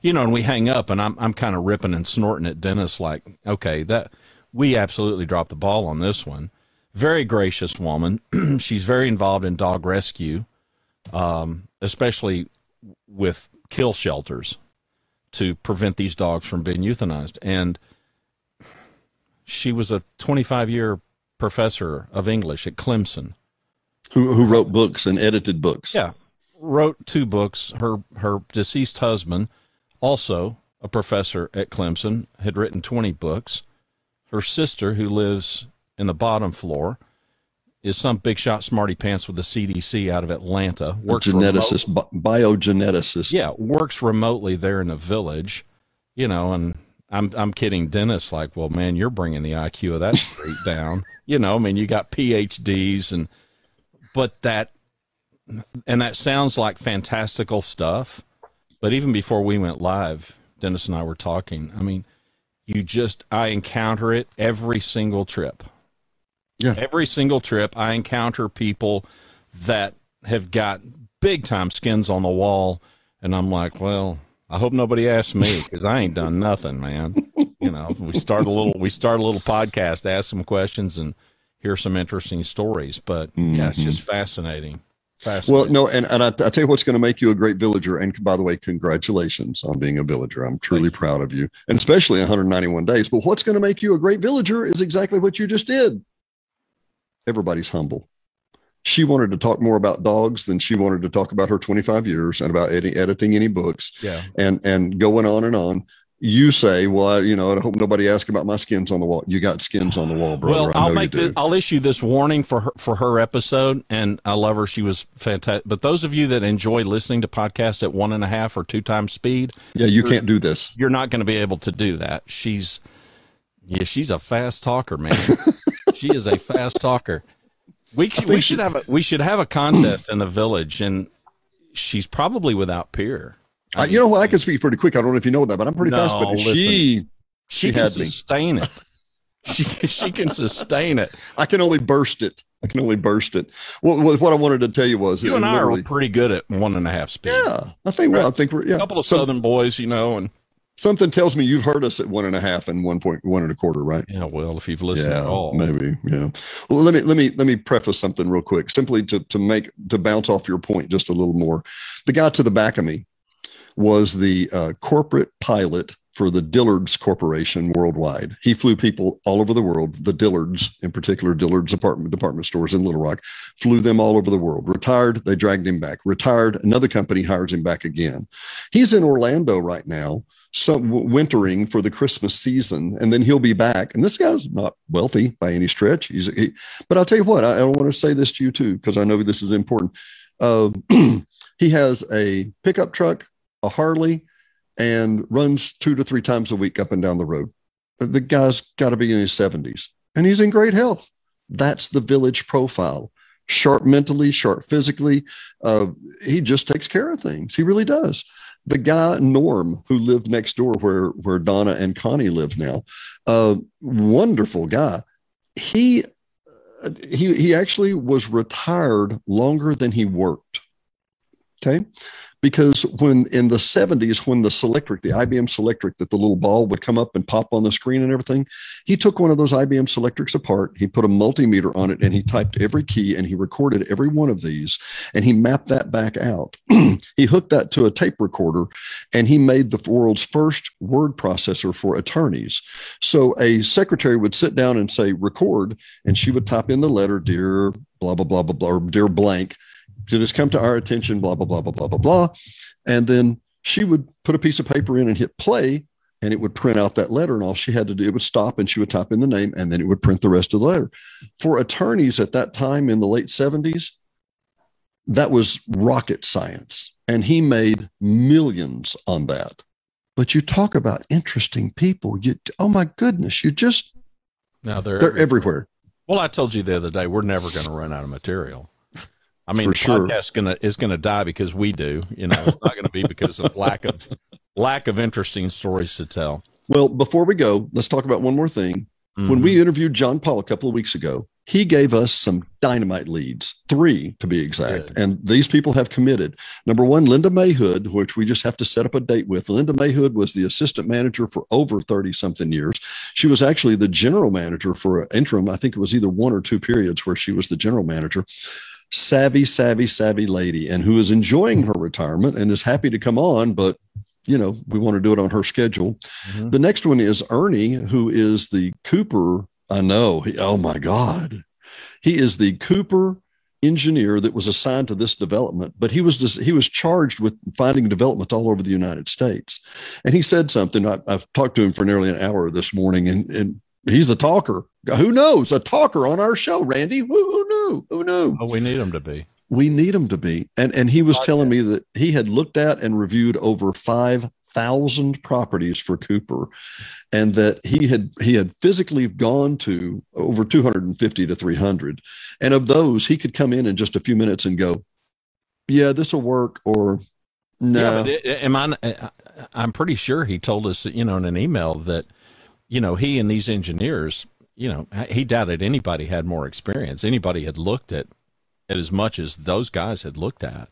You know, and we hang up, and I'm I'm kind of ripping and snorting at Dennis, like, okay, that we absolutely dropped the ball on this one. Very gracious woman. She's very involved in dog rescue, um, especially with kill shelters to prevent these dogs from being euthanized. And she was a 25 year professor of English at Clemson. Who who wrote books and edited books? Yeah, wrote two books. Her her deceased husband, also a professor at Clemson, had written 20 books. Her sister, who lives in the bottom floor, is some big shot smarty pants with the CDC out of Atlanta. Works geneticist, bi- biogeneticist. yeah, works remotely there in the village, you know, and I'm I'm kidding Dennis like, well, man, you're bringing the IQ of that street down. You know, I mean, you got PhDs and but that and that sounds like fantastical stuff, but even before we went live, Dennis and I were talking. I mean, you just I encounter it every single trip. Yeah. Every single trip I encounter people that have got big time skins on the wall and I'm like, well, I hope nobody asks me because I ain't done nothing, man. you know, we start a little, we start a little podcast, ask some questions, and hear some interesting stories. But mm-hmm. yeah, it's just mm-hmm. fascinating. Well, no, and, and I, I tell you what's going to make you a great villager. And by the way, congratulations on being a villager. I'm truly proud of you, and especially 191 days. But what's going to make you a great villager is exactly what you just did. Everybody's humble she wanted to talk more about dogs than she wanted to talk about her 25 years and about edi- editing any books yeah. and and going on and on you say, well, I, you know, I hope nobody asks about my skins on the wall. You got skins on the wall, brother. Well, I'll make this, I'll issue this warning for her, for her episode, and I love her. She was fantastic. But those of you that enjoy listening to podcasts at one and a half or two times speed, yeah, you can't do this. You're not going to be able to do that. She's, yeah, she's a fast talker, man. she is a fast talker. We we should have a we should have a contest in the village, and she's probably without peer. I uh, mean, you know what? I can speak pretty quick. I don't know if you know that, but I'm pretty no, fast. But listen, she she, she can sustain me. it. she she can sustain it. I can only burst it. I can only burst it. What, what I wanted to tell you was you and I are pretty good at one and a half speed. Yeah, I think. Well, I think we're yeah. A couple of so, Southern boys, you know, and something tells me you've heard us at one and a half and one point one and a quarter, right? Yeah, well, if you've listened yeah, at all, maybe. Yeah. Well, let me let me let me preface something real quick, simply to to make to bounce off your point just a little more. The guy to the back of me was the uh, corporate pilot for the Dillard's Corporation worldwide. He flew people all over the world. The Dillards, in particular, Dillard's apartment department stores in Little Rock, flew them all over the world. Retired, they dragged him back. Retired, another company hires him back again. He's in Orlando right now some wintering for the Christmas season, and then he'll be back. And this guy's not wealthy by any stretch. He's, he, but I'll tell you what, I, I want to say this to you too because I know this is important. Uh, he has a pickup truck, a Harley, and runs two to three times a week up and down the road. The guy's got to be in his seventies, and he's in great health. That's the village profile. Sharp mentally, sharp physically. Uh, he just takes care of things. He really does the guy Norm who lived next door where where Donna and Connie live now, a wonderful guy. He he he actually was retired longer than he worked. Okay because when in the 70s when the selectric the ibm selectric that the little ball would come up and pop on the screen and everything he took one of those ibm selectrics apart he put a multimeter on it and he typed every key and he recorded every one of these and he mapped that back out. He hooked that to a tape recorder and he made the world's first word processor for attorneys. So a secretary would sit down and say record and she would type in the letter dear blah blah blah blah blah or dear blank it has come to our attention, blah, blah, blah, blah, blah, blah, blah. And then she would put a piece of paper in and hit play, and it would print out that letter. And all she had to do, it would stop and she would type in the name, and then it would print the rest of the letter. For attorneys at that time in the late 70s, that was rocket science. And he made millions on that. But you talk about interesting people. You, oh my goodness, you just, now they're, they're everywhere. everywhere. Well, I told you the other day, we're never going to run out of material. I mean, For the sure. podcast gonna is gonna die because we do. You know, it's not gonna be because of lack of lack of interesting stories to tell. Well, before we go, let's talk about one more thing. Mm-hmm. When we interviewed John Paul a couple of weeks ago, he gave us some dynamite leads, three to be exact. Good. And these people have committed. Number one, Linda Mayhood, which we just have to set up a date with. Linda Mayhood was the assistant manager for over 30 something years. She was actually the general manager for an interim. I think it was either one or two periods where she was the general manager savvy, savvy, savvy lady and who is enjoying her retirement and is happy to come on, but you know, we want to do it on her schedule. Mm-hmm. The next one is Ernie, who is the Cooper. I know. He, oh my God. He is the Cooper engineer that was assigned to this development, but he was just, he was charged with finding developments all over the United States. And he said something. I, have talked to him for nearly an hour this morning, and, and he's a talker. Who knows? A talker on our show, Randy. Who, who knew? Who knew? we need him to be. We need him to be. And and he was okay. telling me that he had looked at and reviewed over five thousand properties for Cooper, and that he had he had physically gone to over two hundred and fifty to three hundred, and of those he could come in in just a few minutes and go, yeah, this will work, or no. Yeah, am I? I'm pretty sure he told us, you know, in an email that you know, he and these engineers, you know, he doubted anybody had more experience. Anybody had looked at, at as much as those guys had looked at.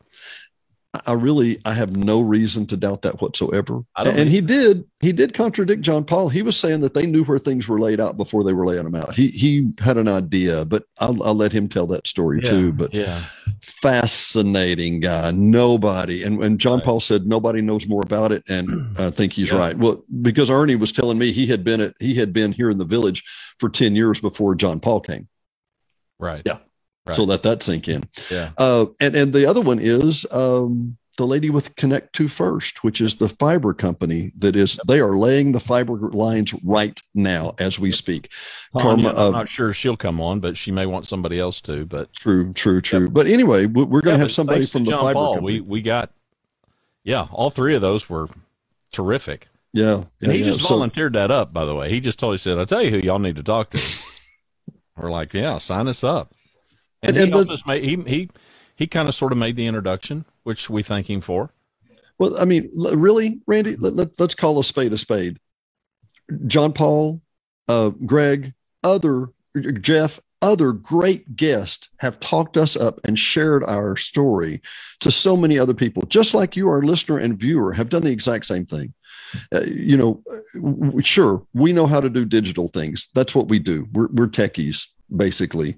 I really I have no reason to doubt that whatsoever. And he did he did contradict John Paul. He was saying that they knew where things were laid out before they were laying them out. He he had an idea, but I'll, I'll let him tell that story Yeah, too. But yeah, fascinating guy. Nobody and and John Right. Paul said nobody knows more about it, and I think he's Yeah. right. Well, because Ernie was telling me he had been at he had been here in the village for ten years before John Paul came. right. Yeah. Right. So let that sink in. Yeah. Uh, and and the other one is um, the lady with Connect2First, which is the fiber company that is they are laying the fiber lines right now as we speak. Tanya, Karma, uh, I'm not sure she'll come on, but she may want somebody else to. But True, true, true. But anyway, we- we're going Yeah, to have somebody from the John fiber Paul, company. We we got, yeah, all three of those were terrific. yeah, And yeah, he yeah. just So- volunteered that up, by the way. He just totally said, "I'll tell you who y'all need to talk to." We're like, "Yeah, sign us up." And, And- he and helped us he he he kind of sort of made the introduction, which we thank him for. Well, I mean, really, Randy, let, let, us call a spade a spade. John Paul, uh, Greg, other Jeff, other great guests have talked us up and shared our story to so many other people, just like you, our listener and viewer, have done the exact same thing. Uh, you know, w- sure, we know how to do digital things. That's what we do. We're, we're techies, basically.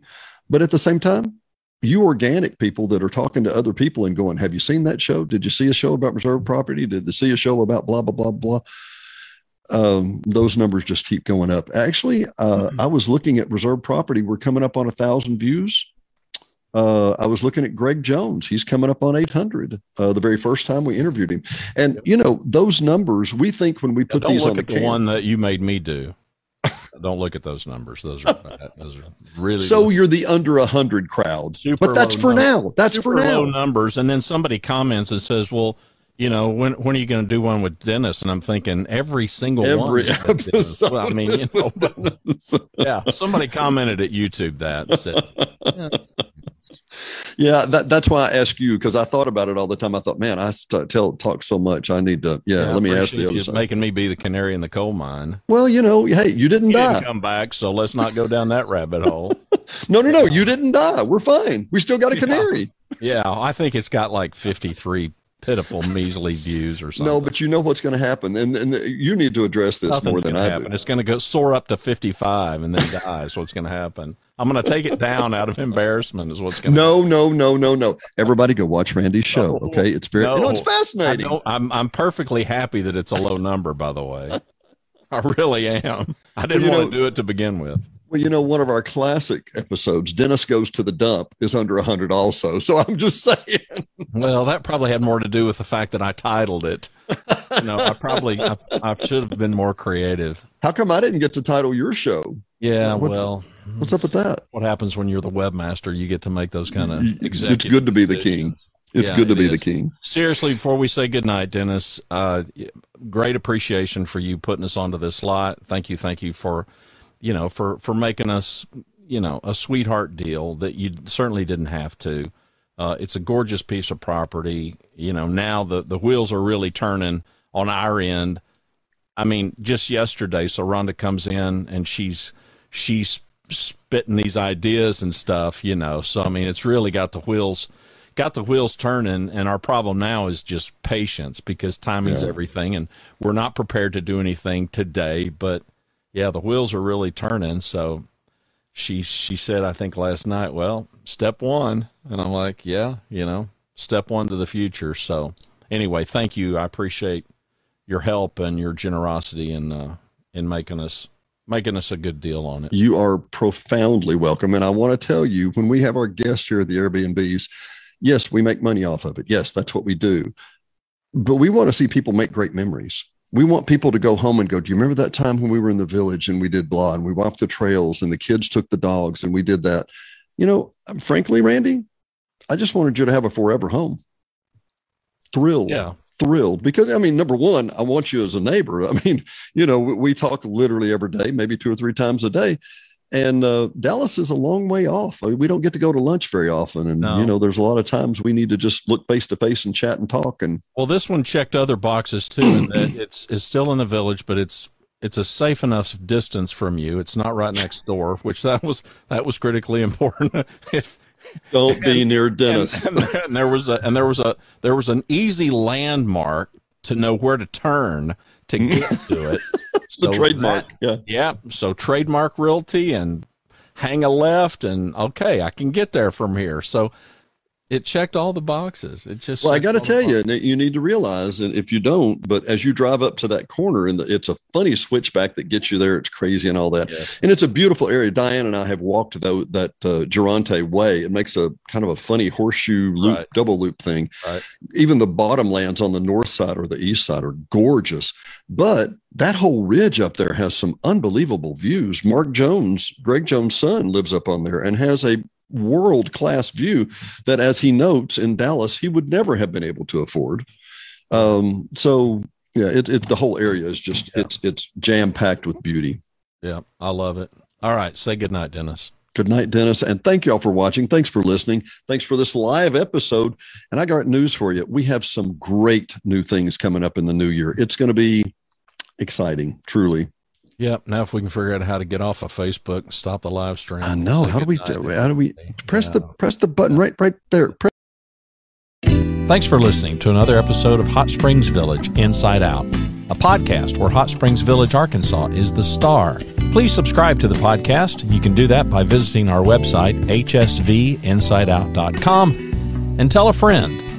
But at the same time, you organic people that are talking to other people and going, Have you seen that show? Did you see a show about reserve property? Did you see a show about blah, blah, blah, blah? Um, those numbers just keep going up. Actually, uh, I was looking at reserve property. We're coming up on a thousand views. Uh, I was looking at Greg Jones. He's coming up on 800 uh, the very first time we interviewed him. And, you know, those numbers, we think when we put Don't these on the, the one that you made me do. Don't look at those numbers. Those are. Those are really So you're the under a hundred crowd, Super but that's for number. now. That's super for now. low numbers. And then somebody comments and says, "Well, you know, when when are you going to do one with Dennis?" And I'm thinking every single one. Every Dennis. episode. Well, I mean, you know, but, yeah. Somebody commented at YouTube that said, yeah, yeah, that, that's why I ask you because I thought about it all the time. I thought, man, I st- tell talk so much. I need to. Yeah, I let me ask the other you side. making me be the canary in the coal mine. well, you know, hey, you didn't didn't die. come back, so let's not go down that rabbit hole. No, no, no, you didn't die. We're fine. We still got a Yeah. canary. Yeah, I think it's got like 53 pitiful, measly views or something. No, but you know what's going to happen, and and you need to address this Nothing's more than I happen. do. It's going to go soar up to 55 and then die. is what's going to happen. I'm going to take it down out of embarrassment. Is what's going to No, no, no, no, no. Everybody go watch Randy's show. No, okay, it's very. you know, it's fascinating. I'm I'm perfectly happy that it's a low number. By the way, I really am. I didn't Well, want to do it to begin with. Well, you know, one of our classic episodes, Dennis goes to the dump, is under a hundred also. So I'm just saying. Well, that probably had more to do with the fact that I titled it. You know, I probably I, I should have been more creative. How come I didn't get to title your show? Yeah, What's- well, What's up with that? what happens when you're the webmaster? You get to make those kind of Y- y- executive. It's good to be the king. It's Yeah, good to it be is. the king. seriously, before we say goodnight, Dennis, uh, great appreciation for you putting us onto this lot. Thank you, thank you for, you know, for for making us, you know, a sweetheart deal that you certainly didn't have to. Uh, it's a gorgeous piece of property. You know, now the the wheels are really turning on our end. I mean, just yesterday, so Rhonda comes in and she's she's spitting these ideas and stuff, you know. So I mean, it's really got the wheels got the wheels turning and our problem now is just patience because timing's Yeah. everything and we're not prepared to do anything today, but yeah, the wheels are really turning. So she she said I think last night, well, step 1 and I'm like, yeah, you know, step 1 to the future. So anyway, thank you. I appreciate your help and your generosity in uh in making us making us a good deal on it. You are profoundly welcome. And I want to tell you, when we have our guests here at the Airbnbs, yes, we make money off of it. Yes, that's what we do. But we want to see people make great memories. We want people to go home and go, Do you remember that time when we were in the village and we did blah and we walked the trails and the kids took the dogs and we did that? You know, um, frankly, Randy, I just wanted you to have a forever home. Thrilled Yeah. thrilled because I mean, number one, I want you as a neighbor. I mean, you know, we, we talk literally every day, maybe two or three times a day. And uh, Dallas is a long way off. I mean, we don't get to go to lunch very often. And, No. you know, there's a lot of times we need to just look face to face and chat and talk. And Well, this one checked other boxes too, that it's it's still in the village, but it's it's a safe enough distance from you. It's not right next door, which that was that was critically important. if, Don't be near Dennis. And, and, and there was a and there was a there was an easy landmark to know where to turn to get to it. the so trademark, that, yeah, yeah. So trademark realty and hang a left, and okay, I can get there from here. So it checked all the boxes. It just well, I got to tell you, you need to realize, and if you don't, but as you drive up to that corner, and it's a funny switchback that gets you there. It's crazy and all that, yes. and it's a beautiful area. Diane and I have walked that that uh, Geronte Way. It makes a kind of a funny horseshoe loop, right. double loop thing. Right. Even the bottomlands on the north side or the east side are gorgeous, but that whole ridge up there has some unbelievable views. Mark Jones, Greg Jones' son, lives up on there and has a world class view that, as he notes in Dallas, he would never have been able to afford. Um, so yeah, it, it the whole area is just yeah. it's it's jam packed with beauty. Yeah, I love it. All right, say good night, Dennis. Good night, Dennis. And thank you all for watching. Thanks for listening. Thanks for this live episode. And I got news for you. We have some great new things coming up in the new year. It's going to be exciting, truly. Yep. Now, if we can figure out how to get off of Facebook and stop the live stream. I know. How do we do? How do we press yeah. the press the button right right there? Press- Thanks for listening to another episode of Hot Springs Village Inside Out, a podcast where Hot Springs Village, Arkansas is the star. Please subscribe to the podcast. You can do that by visiting our website, hsvinsideout.com, and tell a friend.